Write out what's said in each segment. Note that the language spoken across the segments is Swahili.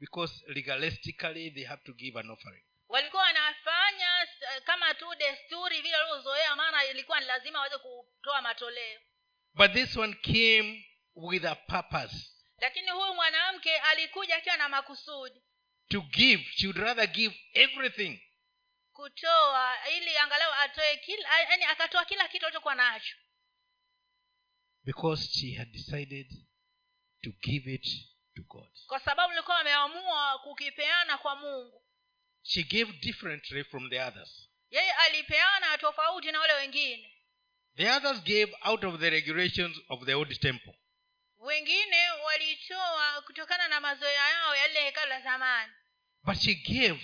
because legalistically they have to give an offering. Walikuwa wanafanya kama tu desturi vile walivyozoea maana ilikuwa ni lazima waweze kutoa matoleo. But this one came with a purpose. Lakini huyu mwanamke alikuja akiwa na makusudi. To give she would rather give everything. Kutoa ili angalau atoe kila yani akatoa kila kitu alichokuwa nacho. Because she had decided to give it kwa sababu walikuwa wameamua kukipeana kwa mungu. She gave differently from the others. Yeye alipeana tofauti na wale wengine. The others gave out of the regulations of the old temple. Wengine walitoa kutokana na mazoea yao ya lile hekalu la zamani. But she gave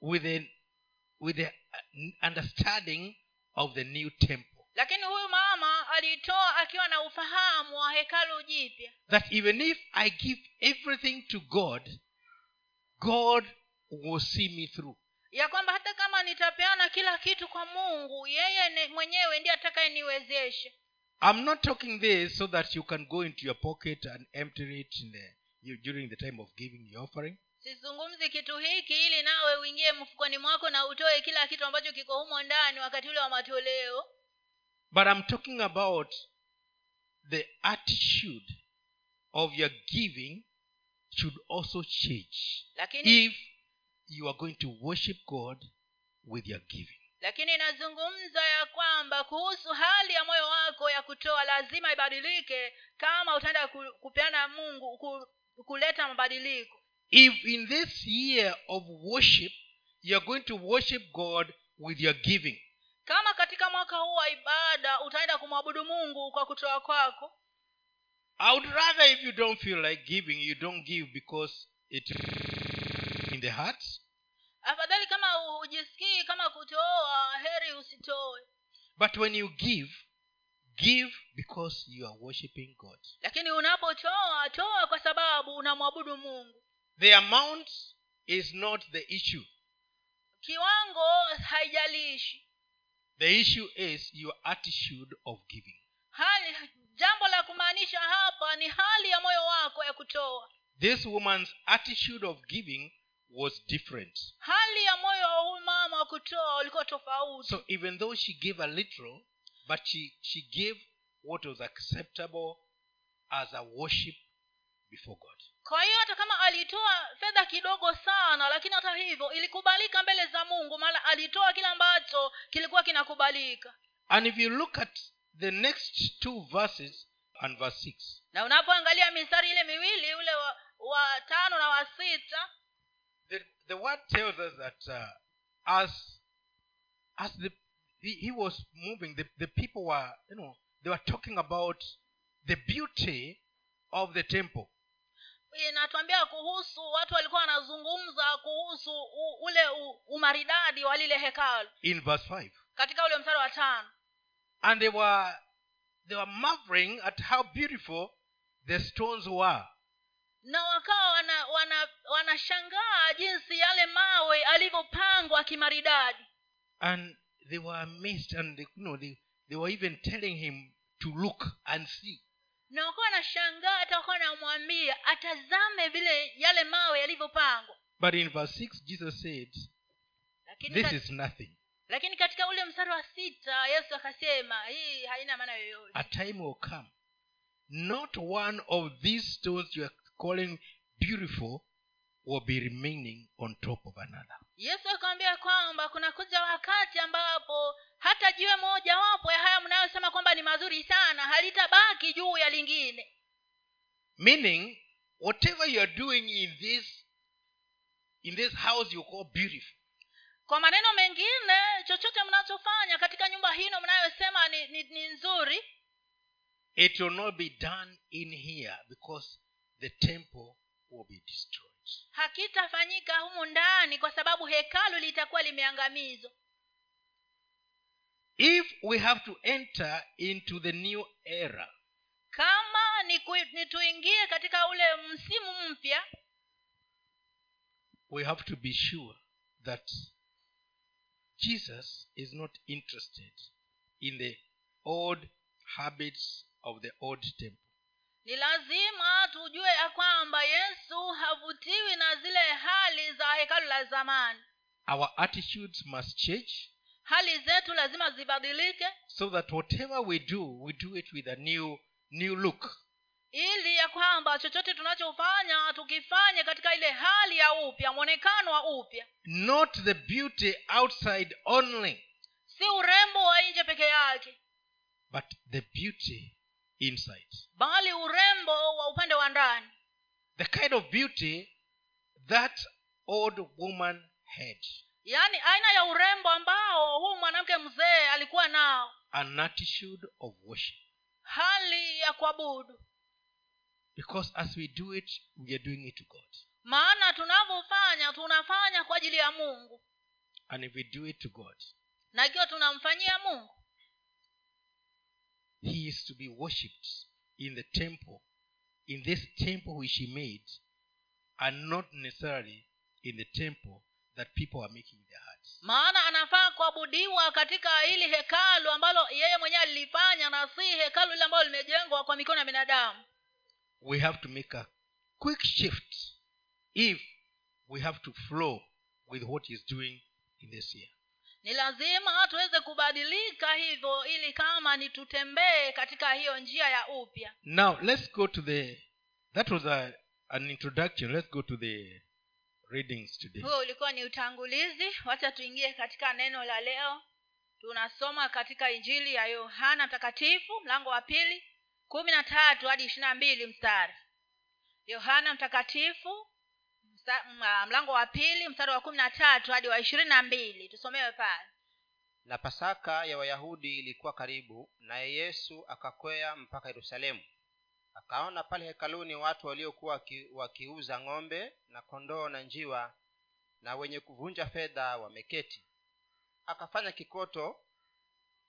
with the, with the understanding of the new temple lakini huyu mama alitoa akiwa na ufahamu wa hekalu jipya. That even if i give everything to god god will see me through. Ya kwamba hata kama nitapeana kila kitu kwa mungu yeye mwenyewe ndiye atakayeniwezesha i'm not talking this so that you can go into your pocket and empty it in the, you, during the time of giving the offering. Sizungumzi kitu hiki ili nawe uingie mfukoni mwako na utoe kila kitu ambacho kiko humo ndani wakati ule wa matoleo but i'm talking about the attitude of your giving should also change lakini if you are going to worship god with your giving. Lakini inazungumza ya kwamba kuhusu hali ya moyo wako ya kutoa lazima ibadilike kama utaenda kupeana mungu ku, kuleta mabadiliko. If in this year of worship you are going to worship god with your giving kama katika mwaka huu wa ibada utaenda kumwabudu mungu kwa kutoa kwako i would rather if you don't feel like giving you don't give because it in the heart. afadhali kama hujisikii kama kutoa heri usitoe. But when you give give because you are worshiping god. Lakini unapotoa toa kwa sababu unamwabudu mungu. The amount is not the issue. Kiwango haijalishi the issue is your attitude of giving. Hali jambo la kumaanisha hapa ni hali ya moyo wako ya kutoa. This woman's attitude of giving was different. Hali ya moyo wa huyu mama wa kutoa ulikuwa tofauti. So even though she gave a little but she, she gave what was acceptable as a worship before god kwa hiyo hata kama alitoa fedha kidogo sana lakini hata hivyo ilikubalika mbele za mungu maana alitoa kile ambacho kilikuwa kinakubalika. And if you look at the next two verses and verse six. Na unapoangalia mistari ile miwili ule wa, wa tano na wa sita the, the word tells us that uh, as as the he, he was moving the, the people were you know they were talking about the beauty of the temple inatuambia kuhusu watu walikuwa wanazungumza kuhusu u, ule u, umaridadi wa lile hekalu. In verse 5 katika ule mstari wa tano. And they were they were marveling at how beautiful the stones were. Na wakawa wana wana wanashangaa jinsi yale mawe alivyopangwa kimaridadi. And they were amazed and they, you know they, they were even telling him to look and see na wakawa wanashangaa hata wakawa wanamwambia atazame vile yale mawe yalivyopangwa. But in verse 6 jesus said lakini, this is nothing. Lakini katika ule mstari wa sita yesu akasema hii haina maana yoyote. A time will come not one of these stones you are calling beautiful will be remaining on top of another yesu akawambia kwamba kuna kuja wakati ambapo hata jiwe mojawapo ya haya mnayosema kwamba ni mazuri sana halitabaki juu ya lingine. Meaning whatever you are doing in this in this house you call beautiful. Kwa maneno mengine chochote mnachofanya katika nyumba hino mnayosema ni, ni, ni nzuri it will not be done in here because the temple will be destroyed hakitafanyika humu ndani kwa sababu hekalu litakuwa limeangamizwa. If we have to enter into the new era kama ni, ku, ni tuingie katika ule msimu mpya we have to be sure that jesus is not interested in the old habits of the old temple ni lazima tujue ya kwamba yesu havutiwi na zile hali za hekalu la zamani. Our attitudes must change hali zetu lazima zibadilike. so that whatever we do we do it with a new new look. Ili ya kwamba chochote tunachofanya tukifanye katika ile hali ya upya mwonekano wa upya. Not the beauty outside only si urembo wa nje peke yake. but the beauty inside bali urembo wa upande wa ndani. The kind of beauty that old woman had. Yaani aina ya urembo ambao huu mwanamke mzee alikuwa nao. An attitude of worship. Hali ya kuabudu. Because as we do it we are doing it to god. Maana tunavyofanya tunafanya kwa ajili ya mungu. And if we do it to god na ikiwa tunamfanyia mungu he is to be worshipped in the temple in this temple which he made and not necessarily in the temple that people are making in their hearts. Maana anafaa kuabudiwa katika hili hekalu ambalo yeye mwenyewe alilifanya na si hekalu lile ambalo limejengwa kwa mikono ya binadamu. We have to make a quick shift if we have to flow with what he's doing in this year ni lazima tuweze kubadilika hivyo ili kama ni tutembee katika hiyo njia ya upya. Now let's go to the that was a, an introduction. Let's go to the readings today. Huo ulikuwa ni utangulizi. Wacha tuingie katika neno la leo. Tunasoma katika injili ya yohana mtakatifu mlango wa pili kumi na tatu hadi ishiri na mbili mstari. Yohana mtakatifu msta- mlango wa pili mstari wa kumi na tatu hadi wa ishirini na mbili. Tusomewe pale. Na pasaka ya wayahudi ilikuwa karibu naye yesu akakwea mpaka yerusalemu. Akaona pale hekaluni watu waliokuwa waki, wakiuza ng'ombe na kondoo na njiwa na wenye kuvunja fedha wameketi. Akafanya kikoto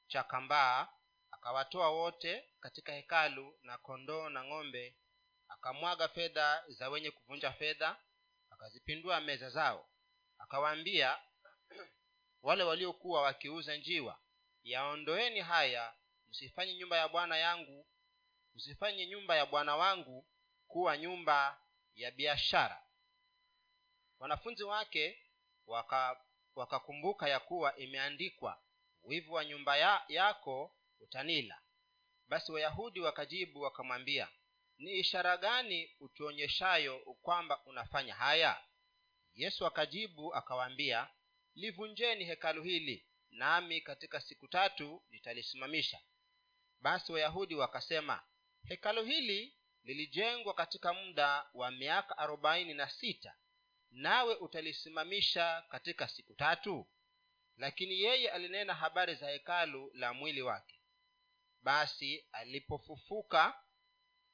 cha kambaa akawatoa wote katika hekalu na kondoo na ng'ombe akamwaga fedha za wenye kuvunja fedha akazipindua meza zao akawaambia wale waliokuwa wakiuza njiwa yaondoeni haya msifanye nyumba ya bwana yangu msifanye nyumba ya bwana wangu kuwa nyumba ya biashara. Wanafunzi wake waka wakakumbuka ya kuwa imeandikwa wivu wa nyumba ya, yako utanila. Basi wayahudi wakajibu wakamwambia ni ishara gani utuonyeshayo kwamba unafanya haya? Yesu akajibu akawaambia livunjeni hekalu hili nami katika siku tatu nitalisimamisha. Basi wayahudi wakasema hekalu hili lilijengwa katika muda wa miaka arobaini na sita nawe utalisimamisha katika siku tatu? Lakini yeye alinena habari za hekalu la mwili wake. Basi alipofufuka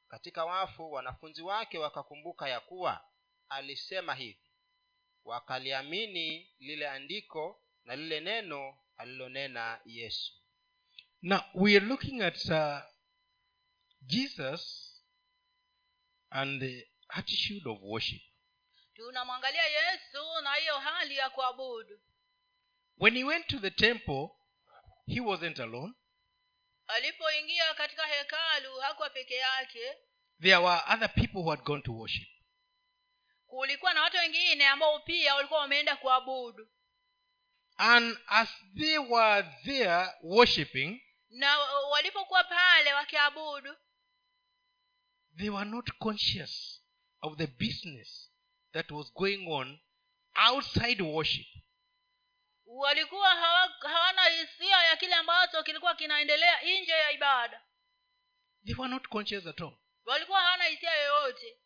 katika wafu wanafunzi wake wakakumbuka ya kuwa alisema hivi. Wakaliamini lile andiko na lile neno alilonena yesu. Now we are looking at uh, jesus and the attitude of worship. Tunamwangalia yesu na hiyo hali ya kuabudu. When he went to the temple he wasn't alone alipoingia katika hekalu hakuwa peke yake. There were other people who had gone to worship. Kulikuwa na watu wengine ambao pia walikuwa wameenda kuabudu. And as they were there worshiping na walipokuwa pale wakiabudu they were not conscious of the business that was going on outside worship walikuwa hawa, hawana hisia ya kile ambacho kilikuwa kinaendelea nje ya ibada. They were not conscious at all. Walikuwa hawana hisia yoyote.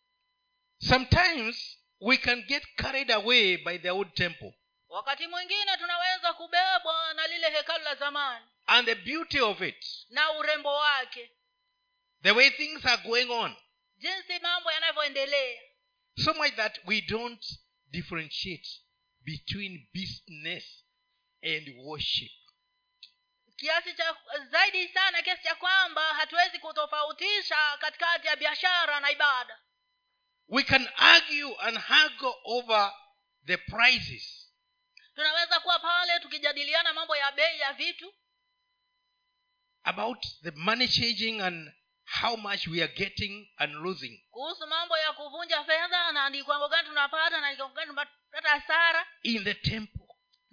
Sometimes we can get carried away by the old temple wakati mwingine tunaweza kubebwa na lile hekalu la zamani and the beauty of it na urembo wake. the way things are going on jinsi mambo yanavyoendelea. so much that we don't differentiate between business and worship. Kiasi cha zaidi sana kiasi cha kwamba hatuwezi kutofautisha katikati ya biashara na ibada. We can argue and haggle over the prices. Tunaweza kuwa pale tukijadiliana mambo ya bei ya vitu. About the money changing and how much we are getting and losing. Kuhusu mambo ya kuvunja fedha na ni kwango gani tunapata na ni kwango gani tunapata hasara. In the temple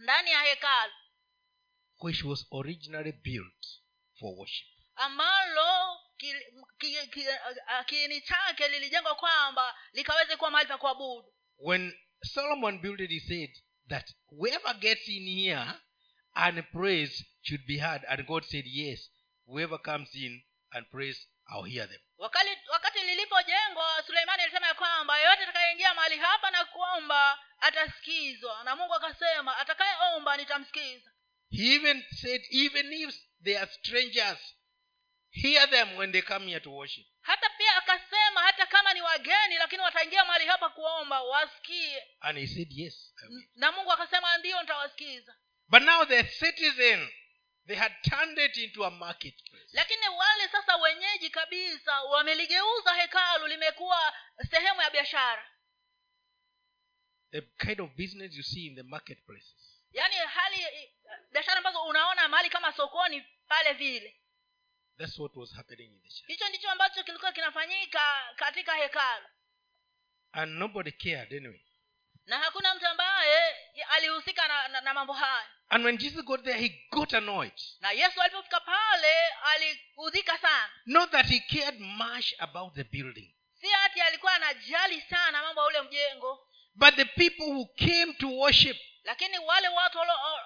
ndani ya hekalu which was originally built for worship. ambalo ki- ki- ki- kiini chake lilijengwa kwamba likaweze kuwa mahali pa kuabudu. When solomon built it he said that whoever gets in here and prays should be heard. And god said yes whoever comes in and prays i'll hear them. Wakati wakati lilipojengwa suleimani alisema ya kwamba yeyote atakayeingia mahali hapa na kuomba atasikizwa. Na mungu akasema atakayeomba nitamsikiza. He even said even if they are strangers hear them when they come here to worship. Hata pia akasema hata kama ni wageni lakini wataingia mahali hapa kuomba wasikie. And he said yes na mungu akasema ndiyo nitawasikiza. But now the citizen they had turned it into a marketplace. Lakini wale sasa wenyeji kabisa wameligeuza hekalu limekuwa sehemu ya biashara. The kind of business you see in the marketplaces. Yaani hali biashara ambazo unaona mahali kama sokoni pale vile. That's what was happening in the church. Hicho ndicho ambacho kilikuwa kinafanyika katika hekalu. And nobody cared anyway. Na hakuna mtu ambaye alihusika na, na, na mambo haya and when jesus got there he got annoyed. Na yesu alipofika pale aliudhika sana. Not that he cared much about the building si ati alikuwa anajali sana mambo ya ule mjengo. but the people who came to worship lakini wale watu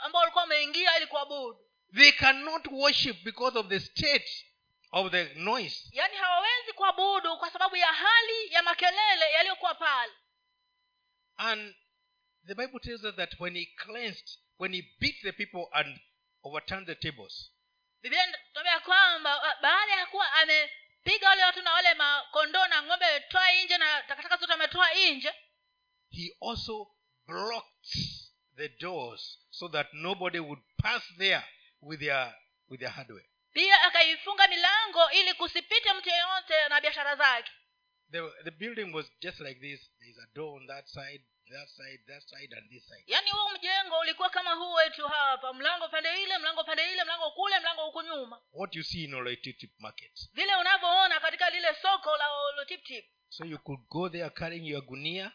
ambao walikuwa wameingia ili kuabudu they cannot worship because of the state of the noise. yaani hawawezi kuabudu kwa sababu ya hali ya makelele yaliyokuwa pale. And the bible tells us that when he cleansed when he beat the people and overturned the tables. Biblia inatuambia kwamba uh, baada ya kuwa amepiga wale watu na wale makondoo na ng'ombe ametoa nje na takataka zote ametoa nje he also blocked the doors so that nobody would pass there with their with their hardware. pia akaifunga milango ili kusipite mtu yeyote na biashara zake. The, the building was just like this. There's a door on that side that side that side and this side. Yaani huu mjengo ulikuwa kama huu wetu hapa mlango pande ile mlango pande ile mlango kule mlango huku nyuma. What you see in Oloitip market vile unavyoona katika lile soko la olotiptip so you could go there carrying your gunia.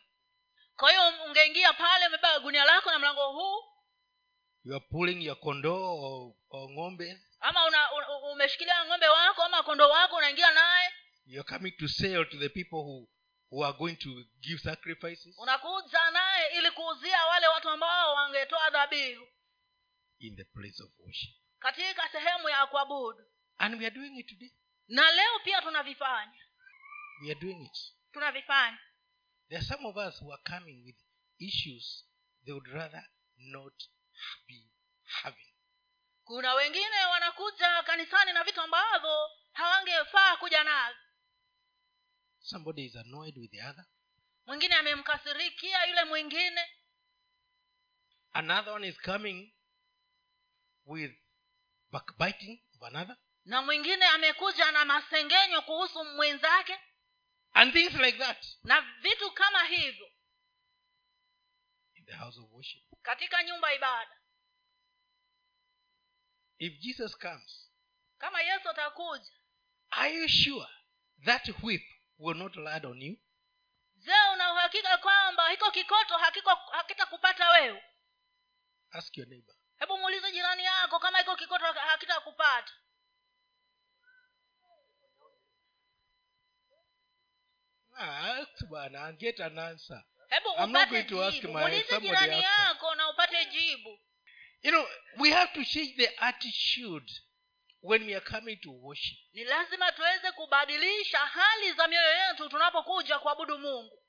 Kwa hiyo ungeingia pale umebeba gunia lako na mlango huu. You are pulling your kondoo or, or ng'ombe. Ama una, umeshikilia ng'ombe wako ama kondoo wako unaingia naye. You're coming to sell to the people who who are going to give sacrifices unakuja naye ili kuuzia wale watu ambao wangetoa dhabihu in the place of worship. katika sehemu ya kuabudu. And we are doing it today. Na leo pia tunavifanya. We are doing it. Tunavifanya. There are some of us who are coming with issues they would rather not be having. Kuna wengine wanakuja kanisani na vitu ambavyo hawangefaa kuja nazo somebody is annoyed with the other. Mwingine amemkasirikia yule mwingine. Another one is coming with backbiting of another. Na mwingine amekuja na masengenyo kuhusu mwenzake. And things like that. Na vitu kama hivyo. In the house of worship. Katika nyumba ibada. If jesus comes kama yesu atakuja. are you sure that whip will not land on you. Je una uhakika kwamba hiko kikoto hakitakupata wewe. Ask your neighbor. Hebu muulize jirani yako kama hiko kikoto hakitakupata. Ask bwana and get an answer. Hebu I'm not going to ask my- jirani yako na upate jibu. You know we have to change the attitude when we are coming to worship. Ni lazima tuweze kubadilisha hali za mioyo yetu tunapokuja kuabudu mungu.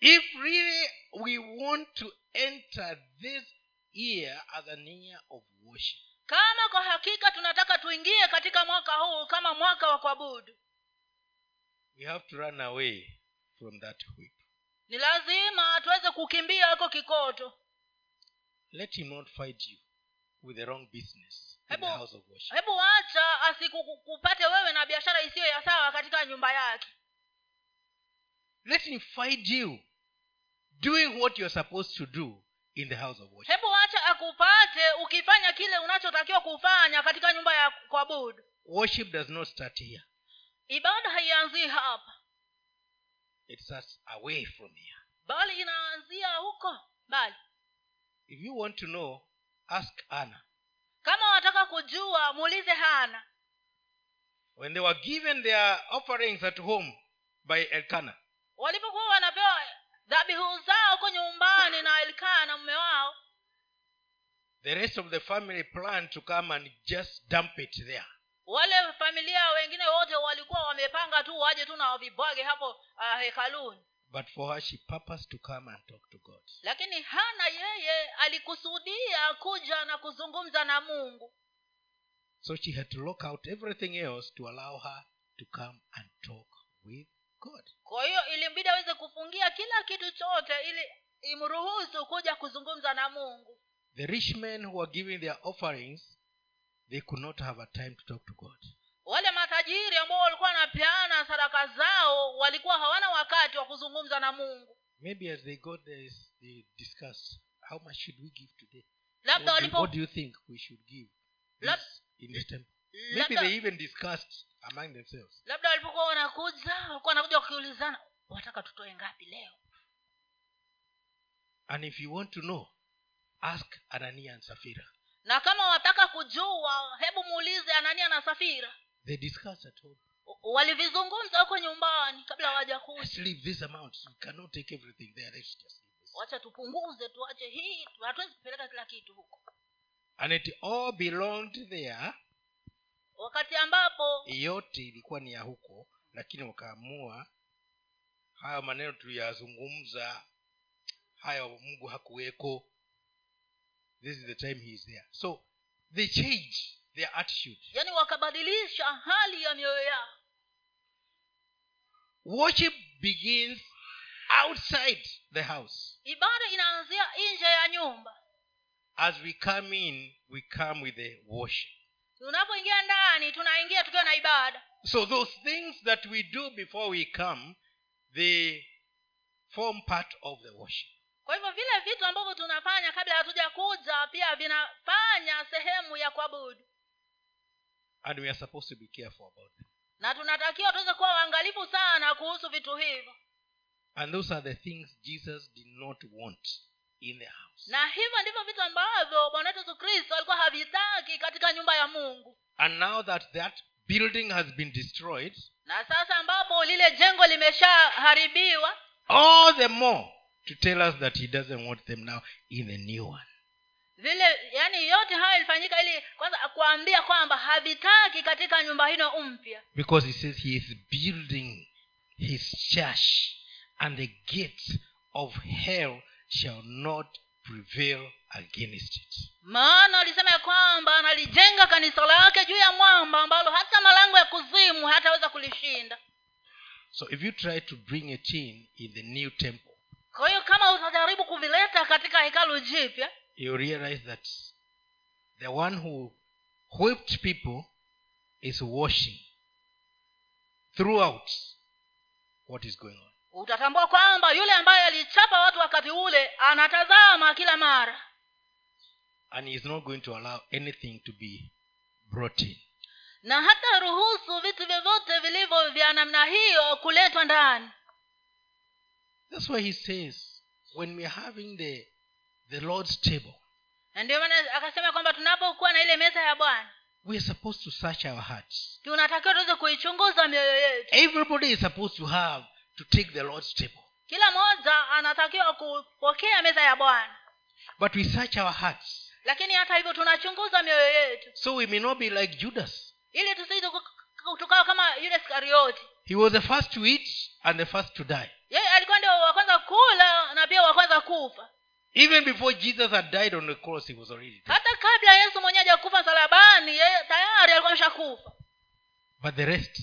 If really we want to enter this year as an year of worship. Kama kwa hakika tunataka tuingie katika mwaka huu kama mwaka wa kuabudu. We have to run away from that whip. Ni lazima tuweze kukimbia ako kikoto. Let him not fight you with the wrong business. in Hebu- wacha asikupate wewe na biashara isiyo ya sawa katika nyumba yake. Let him find you doing what you're supposed to do in the house of worship. Hebu wacha akupate ukifanya kile unachotakiwa kufanya katika nyumba ya kuabudu. Worship does not start here. Ibada haianzii hapa. It starts away from here. Bali inaanzia huko bali if you want to know ask anna kama wataka kujua muulize hana. When they were given their offerings at home by elkana walipokuwa wanapewa dhabihu zao huko nyumbani na elkana mume wao the rest of the family planned to come and just dump it there. wale familia wengine wote walikuwa wamepanga tu waje tu na wavibwage hapo uh, hekaluni but for her she purposed to come and talk to god. Lakini hana yeye alikusudia kuja na kuzungumza na mungu. So she had to lock out everything else to allow her to come and talk with god. Kwa hiyo ilimbidi aweze kufungia kila kitu chote ili imruhusu kuja kuzungumza na mungu. The rich men who were giving their offerings they could not have a time to talk to god wale matajiri ambao walikuwa wanapeana sadaka zao walikuwa hawana wakati wa kuzungumza na mungu. Maybe as they got there they discussed how much should we give today? Labda what, do, what do you think we should give this in this temple? maybe they even discussed among themselves. Labda walipokuwa wanakuja walikuwa wanakuja wakiulizana wataka tutoe ngapi leo? And if you want to know ask anania and safira. Na kama wataka kujua hebu muulize anania na safira they discussed at home. Walivizungumza huko nyumbani kabla waja let's leave this amount we cannot take everything there. Let's just leave this. wacha tupunguze tuache hii hatuwezi kupeleka kila kitu huko. And it all belonged there. Wakati ambapo yote ilikuwa ni ya huko lakini wakaamua hayo maneno tuliyazungumza hayo mungu hakuweko. This is the time he is there. So they change their attitude. Yani wakabadilisha hali ya mioyo yao. Worship begins outside the house. Ibada inaanzia nje ya nyumba. As we come in we come with the worship. Tunapoingia ndani tunaingia tukiwa na ibada. So those things that we do before we come they form part of the worship. Kwa hivyo vile vitu ambavyo tunafanya kabla hatuja kuja pia vinafanya sehemu ya kuabudu and we are supposed to be careful about them na tunatakiwa tuweze kuwa waangalifu sana kuhusu vitu hivyo. And those are the things jesus did not want in the house. Na hivyo ndivyo vitu ambavyo bwana wetu yesu kristo alikuwa havitaki katika nyumba ya mungu. And now that that building has been destroyed na sasa ambapo lile jengo limeshaharibiwa all the more to tell us that he doesn't want them now in the new one vile yani yote hayo ilifanyika ili kwanza kuambia kwamba havitaki katika nyumba hino mpya. Because he says he is building his church and the gates of hell shall not prevail against it. Maana alisema ya kwamba analijenga kanisa lake juu ya mwamba ambalo hata malango ya kuzimu hataweza kulishinda. So if you try to bring it in in the new temple kwa hiyo kama utajaribu kuvileta katika hekalu jipya you realize that the one who whipped people is washing throughout what is going on. Utatambua kwamba yule ambaye alichapa watu wakati ule anatazama kila mara. And he is not going to allow anything to be brought in. Na hata ruhusu vitu vyovyote vilivyo vya namna hiyo kuletwa ndani. That's why he says when we are having the the lord's table. Na ndio maana akasema kwamba tunapokuwa na ile meza ya bwana we are supposed to search our hearts. tunatakiwa tuweze kuichunguza mioyo yetu. Everybody is supposed to have to take the lord's table. Kila mmoja anatakiwa kupokea meza ya bwana. But we search our hearts. Lakini hata hivyo tunachunguza mioyo yetu. So we may not be like judas. Ili tusije tukawa kama yule iskarioti. He was the first to eat and the first to die. Yeye alikuwa ndio wa kwanza kula na pia wa kwanza kufa even before jesus had died on the cross he was already dead. Hata kabla yesu mwenyewe hajakufa msalabani yeye tayari alikuwa ameshakufa. But the rest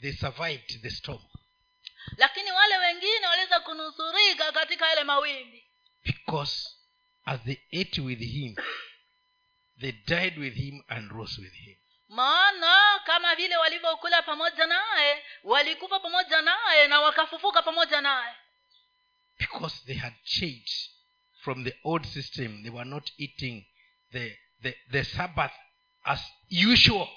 they survived the storm. Lakini wale wengine waliweza kunusurika katika yale mawimbi. Because as they ate with him they died with him and rose with him. Maana kama vile walivyokula pamoja naye walikufa pamoja naye na wakafufuka pamoja naye. Because they had changed from the old system they were not eating the, the, the sabbath as usual.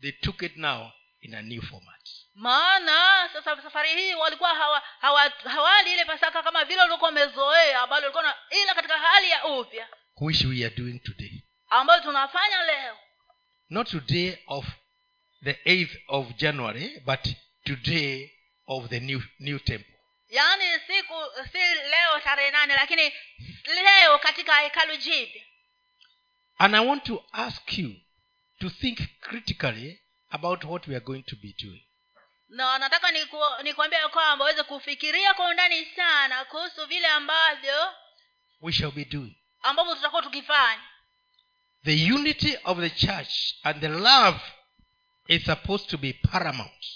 They took it now in a new format. Maana sasa safari hii walikuwa hawa, hawa, hawali ile pasaka kama vile walikuwa wamezoea ambalo walikuwa ila katika hali ya upya. Which we are doing today. Ambayo tunafanya leo. Not today of the 8th of january but today of the new, new temple yaani siku si leo tarehe nane lakini leo katika hekalu jipya. And i want to ask you to think critically about what we are going to be doing. Na nataka niku- nikwambia kwamba uweze kufikiria kwa undani sana kuhusu vile ambavyo we shall be doing. ambavyo tutakuwa tukifanya. The unity of the church and the love is supposed to be paramount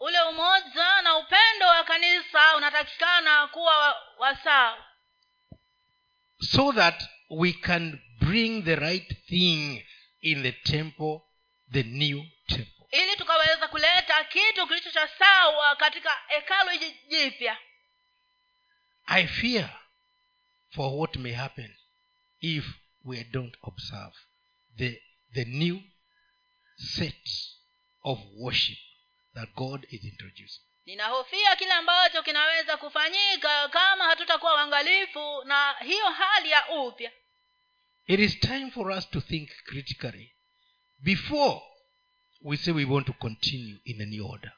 ule umoja na upendo wa kanisa unatakikana kuwa wa- wa so that we can bring the right thing in the temple the new temple. Ili tukaweza kuleta kitu kilicho cha sawa katika hekalo ji- jipya. I fear for what may happen if we don't observe the, the new set of worship that god is introducing. Ninahofia kile ambacho kinaweza kufanyika kama hatutakuwa uangalifu na hiyo hali ya upya. It is time for us to think critically before we say we want to continue in a new order.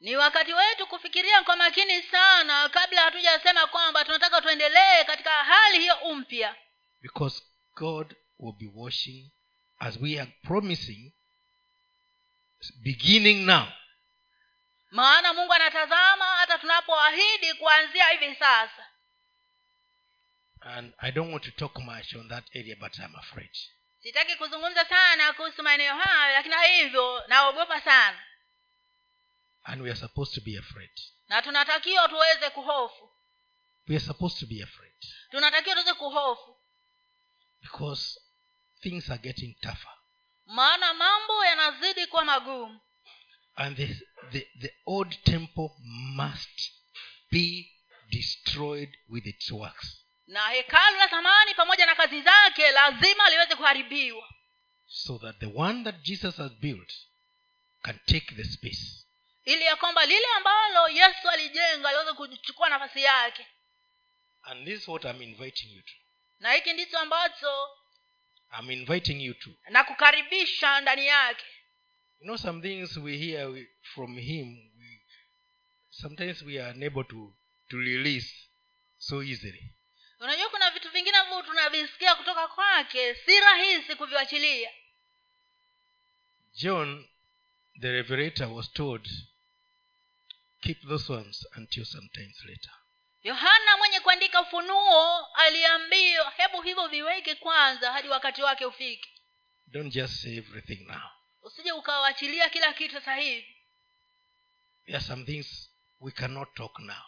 Ni wakati wetu kufikiria kwa makini sana kabla hatujasema kwamba tunataka tuendelee katika hali hiyo mpya. Because god will be washing as we are promising beginning now maana mungu anatazama hata tunapoahidi kuanzia hivi sasa. And i don't want to talk much on that area but i'm afraid. Sitaki kuzungumza sana kuhusu maeneo hayo lakini hivyo naogopa sana. And we are supposed to be afraid. Na tunatakiwa tuweze kuhofu. We are supposed to be afraid. Tunatakiwa tuweze kuhofu. Because things are getting tougher. Maana mambo yanazidi kuwa magumu and the, the, the old temple must be destroyed with its works. Na hekalu la zamani pamoja na kazi zake lazima liweze kuharibiwa. So that the one that jesus has built can take the space. Ili ya kwamba lile ambalo yesu alijenga liweze kuchukua nafasi yake. And this is what i'm inviting you to. Na hiki ndicho ambacho i'm inviting you to na kukaribisha ndani yake you know some things we hear we- from him we, sometimes we are unable to, to release so easily. Unajua kuna vitu vingine ambavyo tunavisikia kutoka kwake si rahisi kuviachilia. John the revelator was told keep those ones until sometimes later. Yohana mwenye kuandika ufunuo aliambiwa hebu hivyo viweke kwanza hadi wakati wake ufike. Don't just say everything now usije ukawachilia kila kitu sasa hivi there are some things we cannot talk now.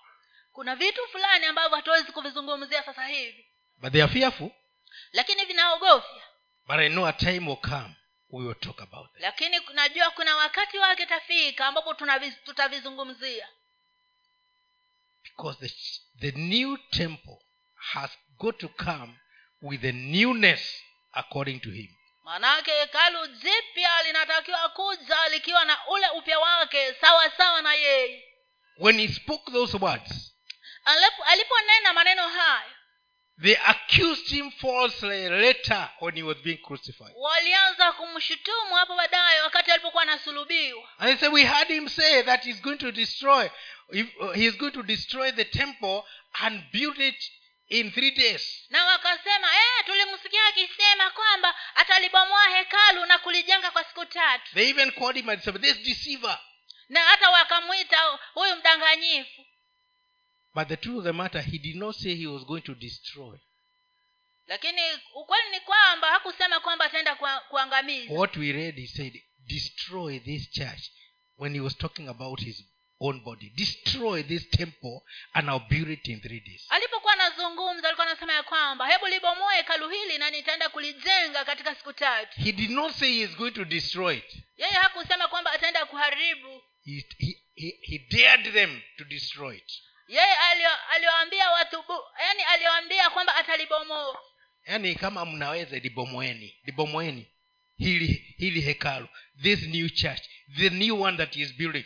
Kuna vitu fulani ambavyo hatuwezi kuvizungumzia sasa hivi. But they are fearful. Lakini vinaogofya. But i know a time will come we will talk about them. Lakini najua kuna wakati wake tafika ambapo tutavizungumzia. Because the, the new temple has got to come with the newness according to him maanake hekalu jipya linatakiwa kuja likiwa na ule upya wake sawa sawa na yeye. When he spoke those words aliponena maneno haya they accused him falsely. Later when he was being crucified. walianza kumshutumu hapo baadaye wakati alipokuwa anasulubiwa. And they said we heard him say that he's going to destroy uh, he's going to destroy the temple and build it in three days. Na wakasema eh, tulimsikia akisema kwamba atalibomoa hekalu na kulijenga kwa siku tatu. They even called him and said this deceiver. Na hata wakamwita huyu mdanganyifu. But the truth of the matter he did not say he was going to destroy. Lakini ukweli ni kwamba hakusema kwamba ataenda kua- kuangamiza. What we read he said destroy this church when he was talking about his own body. Destroy this temple and i'll build it in three days alipokuwa alikuwa anasema ya kwamba hebu libomoe hekalu hili na nitaenda kulijenga katika siku tatu. He did not say he is going to destroy it. Yeye hakusema kwamba ataenda kuharibu. He, he, he, he dared them to destroy it. Yeye aliwaambia watu yaani aliwaambia kwamba atalibomoa. Yaani kama mnaweza libomoeni libomoeni hili hili hekalu this new church the new one that he is building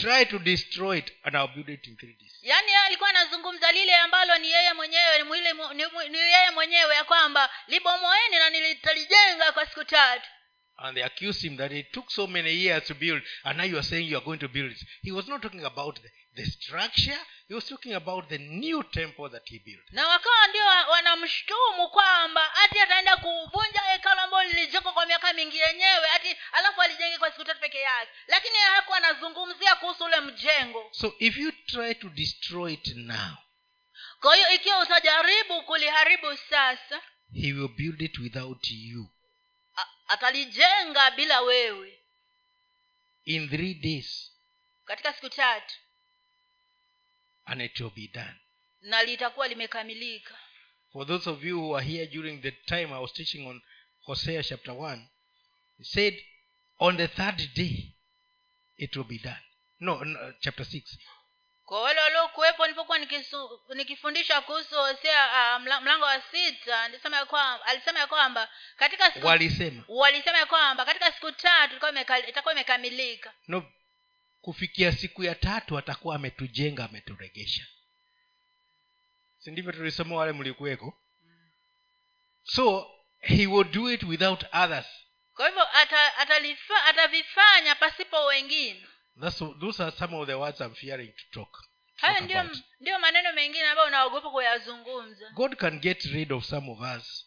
try to destroy it and i'll build it in three days. Yaani alikuwa anazungumza lile ambalo ni yeye mwenyewe mwile, ni, ni yeye mwenyewe ya kwamba libomoeni na nilitalijenga kwa siku tatu. And they accused him that it took so many years to build and now you are saying you are going to build it. He was not talking about the, the structure he was talking about the new temple that he built. Na wakawa ndio wanamshtumu kwamba hati ataenda kuvunja hekalo ambalo lilijengwa kwa miaka mingi yenyewe hati alafu alijenge kwa siku tatu peke yake. Lakini hakuwa anazungumzia kuhusu ule mjengo. So if you try to destroy it now kwa hiyo ikiwa utajaribu kuliharibu sasa he will build it without you. a- atalijenga bila wewe. In three days katika siku tatu and it will be done. Na litakuwa limekamilika. For those of you who are here during the time i was teaching on hosea chapter 1 he said on the third day it will be done. No, no chapter 6 kwa wale waliokuwepo nilipokuwa nikifundisha kuhusu hosea uh, mlango wa sita alisema ya kwamba katika siku walisema. walisema ya kwamba katika siku tatu itakuwa itakuwa imekamilika. No kufikia siku ya tatu atakuwa ametujenga ameturegesha. Si ndivyo tulisoma wale mlikuweko so he will do it without others. Kwa hivyo atavifanya pasipo wengine. Those are some of the words i'm fearing to talk hayo ndio ndio maneno mengine ambayo unaogopa kuyazungumza. God can get rid of some of us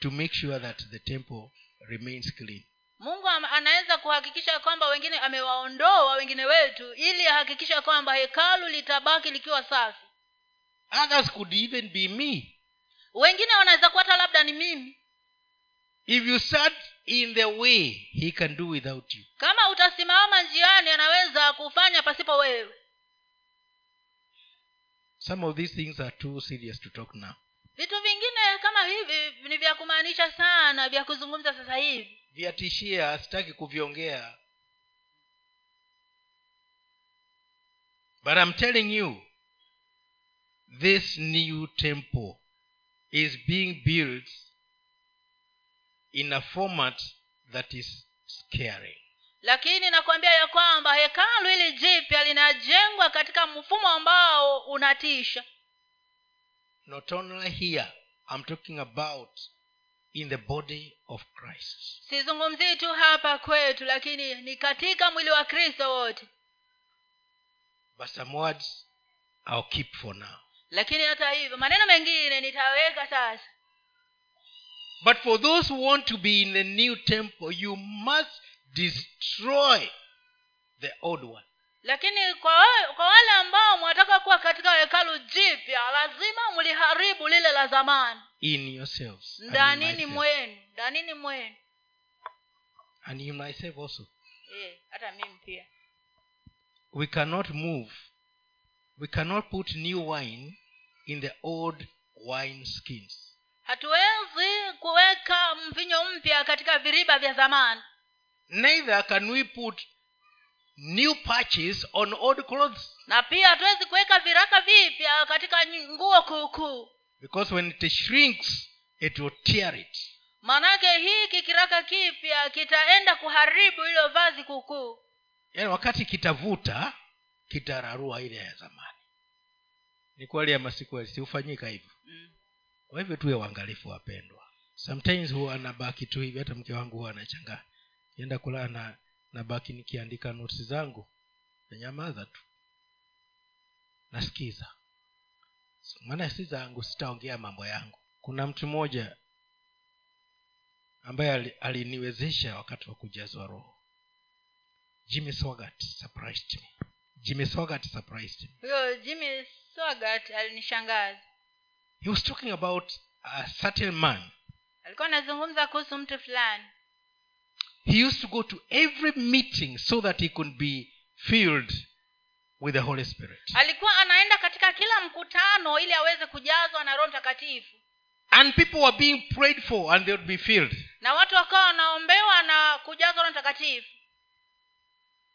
to make sure that the temple remains clean mungu anaweza kuhakikisha kwamba wengine amewaondoa wengine wetu ili ahakikisha kwamba hekalu litabaki likiwa safi. Others could even be me. Wengine wanaweza kuwa hata labda ni mimi. If you sat in the way he can do without you. Kama utasimama njiani anaweza kufanya pasipo wewe. Some of these things are too serious to talk now. Vitu vingine kama hivi ni vya kumaanisha sana vya kuzungumza sasa hivi viatishia sitaki kuviongea. But i'm telling you this new temple is being built in a format that is scaring lakini nakwambia ya kwamba hekalu hili jipya linajengwa katika mfumo ambao unatisha. Not only here i'm talking about in the body of christ. Sizungumzii tu hapa kwetu lakini ni katika mwili wa kristo wote. But some words i'll keep for now. Lakini hata hivyo maneno mengine nitaweka sasa. But for those who want to be in the new temple, you must destroy the old one. lakini kwa, kwa wale ambao mwataka kuwa katika hekalu jipya lazima mliharibu lile la zamani in yourselves ndanini mwenu ndanini mwenu. And in myself also. Eh, hata mimi pia. We cannot move we cannot put new wine in the old wine skins. Hatuwezi kuweka mvinyo mpya katika viriba vya zamani. Neither can we put new patches on old clothes. Na pia hatuwezi kuweka viraka vipya katika nguo kuukuu because when it shrinks it will tear it. Maanake hiki kiraka kipya kitaenda kuharibu ilo vazi kukuu. Yaani wakati kitavuta kitararua ile ya zamani. Ni kweli ama si kweli siufanyika hivyo. Mm. kwa hivyo tuwe uangalifu wapendwa. Sometimes huwa anabaki tu hivi hata mke wangu huwa anachangaa kienda kulaa na nabaki nikiandika notes zangu nanyamaza tu. Nasikiza maana si zangu sitaongea mambo yangu. Kuna mtu mmoja ambaye aliniwezesha wakati wa kujazwa roho. Jimmy swagat surprised me. Jimmy swagat surprised me. Huyo jimmy swagat alinishangaza. He was talking about a certain man. Alikuwa anazungumza kuhusu mtu fulani. He used to go to every meeting so that he could be filled with the holy spirit. Alikuwa anaenda katika kila mkutano ili aweze kujazwa na roho mtakatifu. And people were being prayed for and they would be filled. Na watu wakawa wanaombewa na kujazwa roho mtakatifu.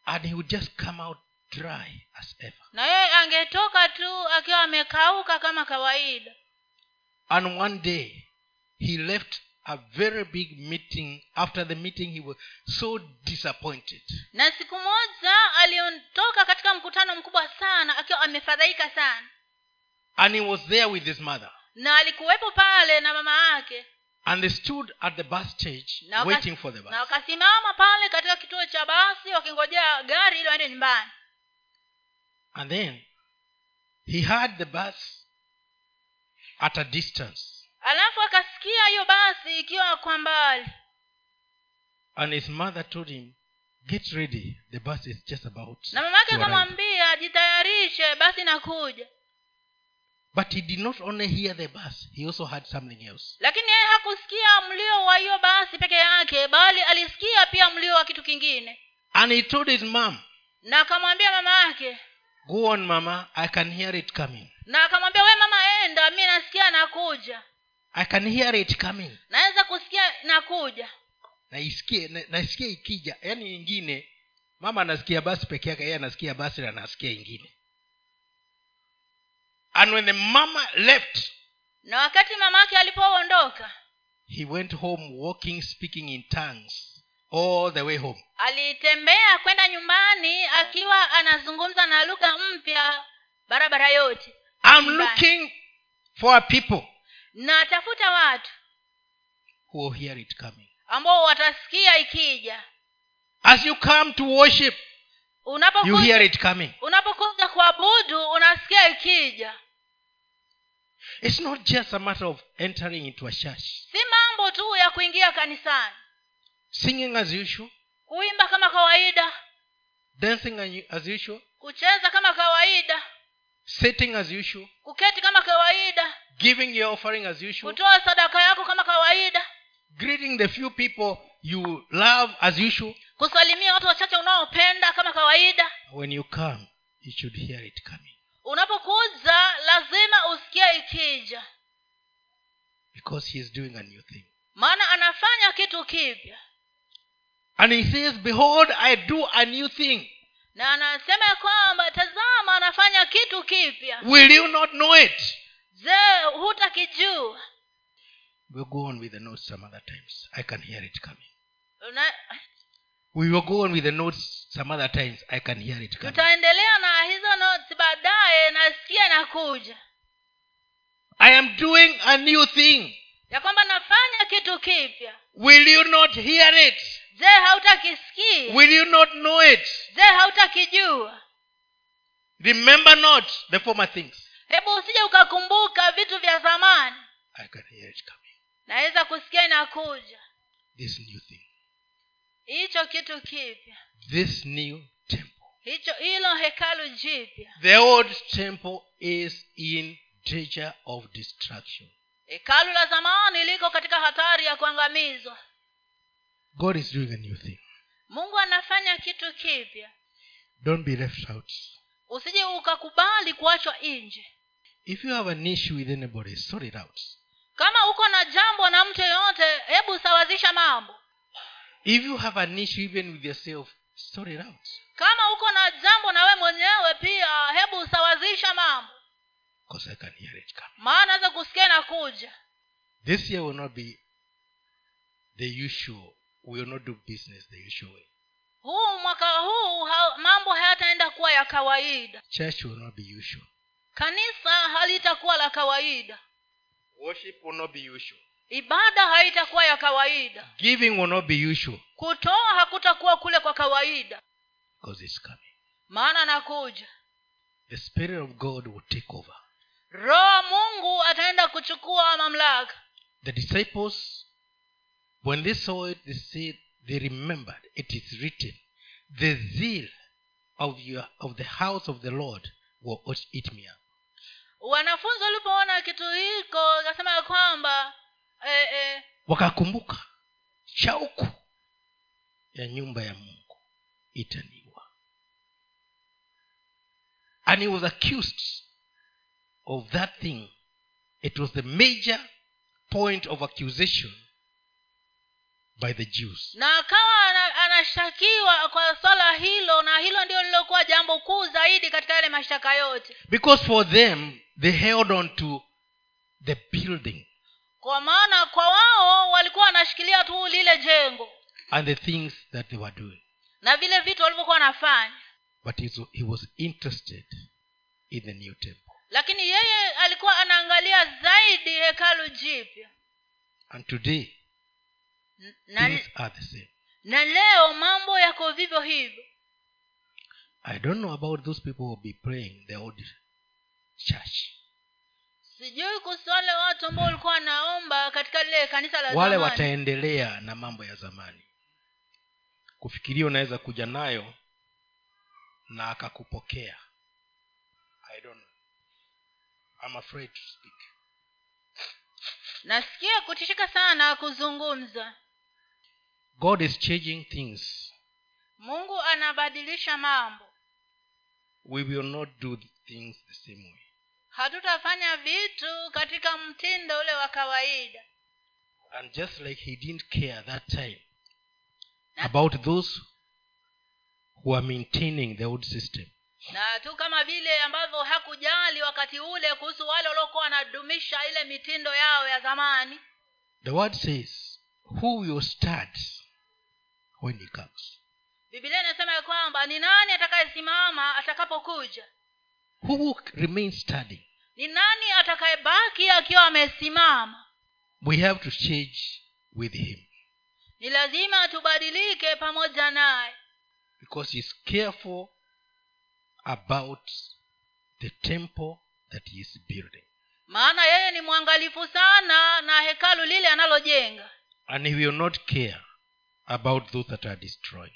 And he would just come out dry as ever. Na yeye angetoka tu akiwa amekauka kama kawaida. And one day he left a very big meeting. After the meeting he was so disappointed. Na siku moja aliondoka katika mkutano mkubwa sana akiwa amefadhaika sana. And he was there with his mother. Na alikuwepo pale na mama yake. And they stood at the bus stage na waka- waiting for the bus. na wakasimama pale katika kituo cha basi wakingojea gari ili waende nyumbani. And then he heard the bus at a distance alafu akasikia hiyo basi ikiwa kwa mbali. And his mother told him get ready the bus is just about na mama yake akamwambia jitayarishe basi nakuja. But he did not only hear the bus he also heard something else. Lakini yeye hakusikia mlio wa hiyo basi peke yake bali alisikia pia mlio wa kitu kingine. And he told his mom na akamwambia mama yake go on mama i can hear it coming. na akamwambia we mama enda mi nasikia nakuja i can hear it coming. Naweza kusikia nakuja naisikie na- naisikia ikija. Yaani ingine mama anasikia basi peke yake yeye anasikia basi na anasikia ingine. And when the mama left na wakati mama yake alipoondoka he went home walking speaking in tongues all the way home. alitembea kwenda nyumbani akiwa anazungumza na lugha mpya barabara yote. I'm looking for people na tafuta watu who will hear it coming. ambao watasikia ikija. As you come to worship you hear it coming. unapokuja kuabudu unasikia ikija. It's not just a matter of entering into a church. Si mambo tu ya kuingia kanisani. Singing as usual. Kuimba kama kawaida. Dancing as- as usual. Kucheza kama kawaida. Sitting as usual. Kuketi kama kawaida giving your offering as usual kutoa sadaka yako kama kawaida. greeting the few people you love as usual. Kusalimia watu wachache unaopenda kama kawaida. When you come you should hear it coming. Unapokuza lazima usikie ikija. Because he is doing a new thing. Maana anafanya kitu kipya. And he says behold i do a new thing. Na anasema ya kwamba tazama anafanya kitu kipya. Will you not know it je hutakijua we'll go on with the notes some other times. I can hear it coming. Una- we will go on with the notes some other times. I can hear it coming. tutaendelea na hizo notes baadaye nasikia nakuja i am doing a new thing. Ya kwamba nafanya kitu kipya. Will you not hear it? Je hautakisikia? Will you not know it? Je hautakijua? Remember not the former things hebu usije ukakumbuka vitu vya zamani. I can hear it coming. Naweza kusikia inakuja. This new thing. Hicho kitu kipya. This new temple. Hicho hilo hekalu jipya. The old temple is in danger of destruction. Hekalu la zamani liko katika hatari ya kuangamizwa. God is doing a new thing. Mungu anafanya kitu kipya. Don't be left out. Usije ukakubali kuachwa nje if you have an issue with anybody sort it out. Kama uko na jambo na mtu yeyote hebu sawazisha mambo. If you have an issue even with yourself sort it out. Kama uko na jambo na we mwenyewe pia hebu sawazisha mambo. I can hear it coming maana naweza kusikia inakuja this year will not be the usual. We will not do business the usual way. Huu mwaka huu ha, mambo hayataenda kuwa ya kawaida. Church will not be usual kanisa halitakuwa la kawaida. Worship will not be usual. Ibada haitakuwa ya kawaida. Giving will not be usual. Kutoa hakutakuwa kule kwa kawaida. Because it's coming. Maana nakuja the spirit of god will take over. Roho mungu ataenda kuchukua mamlaka. The disciples when they saw it they said they remembered. It is written the zeal of, your, of the house of the lord will eat me up wanafunzi walipoona kitu hiko akasema ya kwamba eh, eh, wakakumbuka shauku ya nyumba ya mungu itaniwa and he was accused of that thing. It was the major point of accusation by the jews. Na akawa ana- anashtakiwa kwa swala hilo na hilo ndio lilokuwa jambo kuu zaidi katika yale mashtaka yote. Because for them they held on to the building. Kwa maana kwa wao walikuwa wanashikilia tu lile jengo. And the things that they were doing. Na vile vitu walivyokuwa wanafanya. But he was interested in the new temple. Lakini yeye alikuwa anaangalia zaidi hekalu jipya. And today na, things are the same. na leo mambo yako vivyo hivyo. I don't know about those people who will be praying the old church sijui kuhusu wale watu ambao walikuwa wanaomba katika lile kanisa la wale zamani. wataendelea na mambo ya zamani. Kufikiria unaweza kuja nayo na akakupokea. I don't know. I'm afraid to speak. Nasikia kutishika sana kuzungumza. God is changing things. Mungu anabadilisha mambo. We will not do things the same way hatutafanya vitu katika mtindo ule wa kawaida. And just like he didn't care that time about those who are maintaining the old system. Na tu kama vile ambavyo hakujali wakati ule kuhusu wale waliokuwa wanadumisha ile mitindo yao ya zamani. The word says who will start when he comes? Bibilia inasema ya kwamba ni nani atakayesimama atakapokuja? Who will remain standing ni nani atakayebaki akiwa amesimama? We have to change with him. Ni lazima tubadilike pamoja naye. Because he's careful about the temple that he is building. Maana yeye ni mwangalifu sana na hekalu lile analojenga. And he will not care about those that are destroyed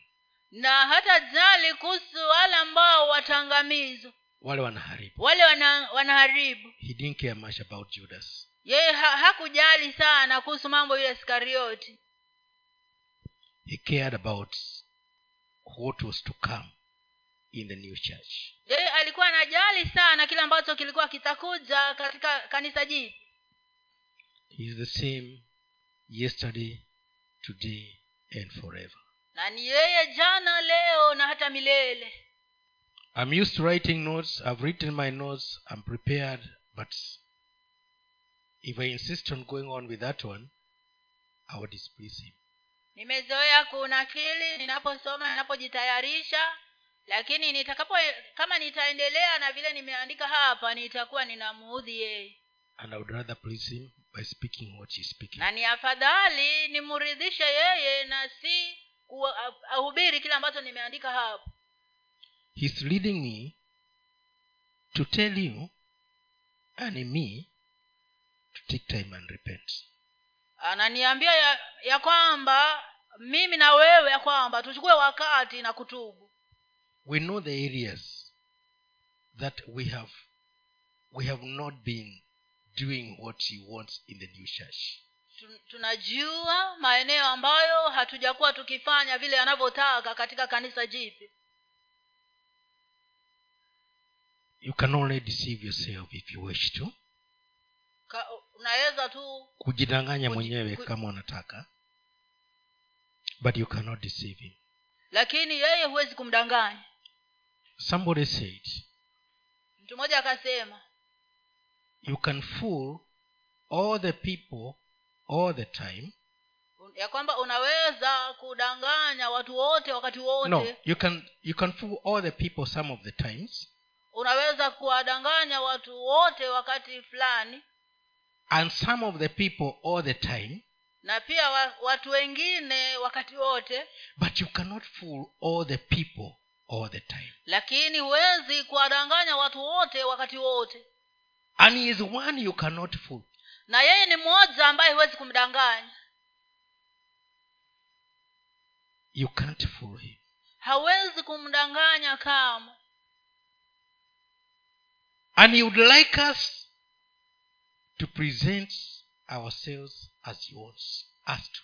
na hata jali kuhusu wale ambao wataangamizwa wale wanaharibu. Wale wana, wanaharibu. He didn't care much about judas. Yeye ha, hakujali sana kuhusu mambo yule iskarioti. He cared about what was to come in the new church. Yeye alikuwa anajali sana kile ambacho kilikuwa kitakuja katika kanisa jipi is the same yesterday today and forever. Na ni yeye jana leo na hata milele i'm used to writing notes. I've written my notes. I'm prepared. But if i insist on going on with that one i will displease him. Nimezoea kunakili ninaposoma ninapojitayarisha lakini nitakapo kama nitaendelea na vile nimeandika hapa nitakuwa ninamuudhi yeye. And i would rather please him by speaking what he's speaking. Na ni afadhali nimridhishe yeye na si ku- ahubiri kile ambacho nimeandika hapo he's leading me to tell you and me to take time and repent. Ananiambia ya, ya kwamba mimi na wewe ya kwamba tuchukue wakati na kutubu. We know the areas that we have we have not been doing what he wants in the new church. Tunajua maeneo ambayo hatujakuwa tukifanya vile anavyotaka katika kanisa jipi you can only deceive yourself if you wish to. Ka, unaweza tu kujidanganya mwenyewe kama unataka. But you cannot deceive him. Lakini yeye huwezi kumdanganya. Somebody said mtu mmoja akasema you can fool all the people all the time. ya kwamba unaweza kudanganya watu wote wakati wote. No you can you can fool all the people some of the times unaweza kuwadanganya watu wote wakati fulani and some of the people all the time na pia watu wengine wakati wote but you cannot fool all the people all the time. lakini huwezi kuwadanganya watu wote wakati wote. And he is one you cannot fool. Na yeye ni mmoja ambaye huwezi kumdanganya. You can't fool him. Hawezi kumdanganya kama and he would like us to present ourselves as he wants us to.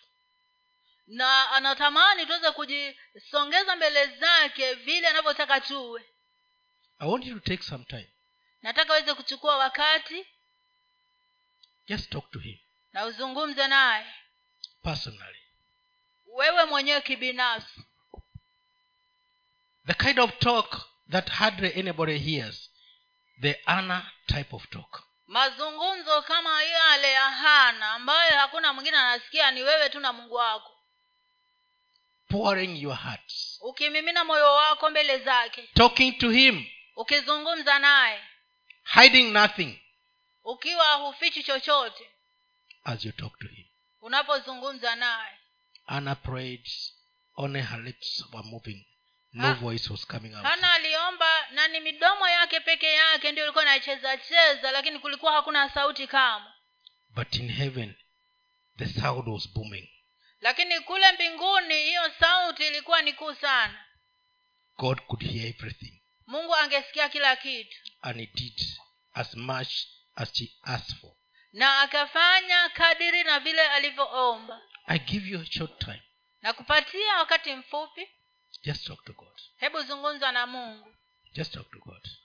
Na anatamani tuweze kujisongeza mbele zake vile anavyotaka tuwe. I want you to take some time. Nataka aweze kuchukua wakati. Just talk to him. Na uzungumze naye. Personally. Wewe mwenyewe kibinafsi. The kind of talk that hardly anybody hears the anna type of talk. Mazungumzo kama yale ya hana ambayo hakuna mwingine anasikia ni wewe tu na mungu wako. Pouring your heart. Ukimimina moyo wako mbele zake. Talking to him. Ukizungumza naye. Hiding nothing. Ukiwa hufichi chochote. As you talk to him. Unapozungumza naye. Anna prayed only her lips were moving no Ha- voice was coming out. Hana aliomba na ni midomo yake peke yake ndio ilikuwa inacheza cheza lakini kulikuwa hakuna sauti kama but in heaven the sound was booming. Lakini kule mbinguni hiyo sauti ilikuwa ni kuu sana. God could hear everything. Mungu angesikia kila kitu. And he did as much as she asked for. Na akafanya kadiri na vile alivyoomba. I give you a short time. Na kupatia wakati mfupi just talk to god. Hebu zungumza na mungu. Just talk to god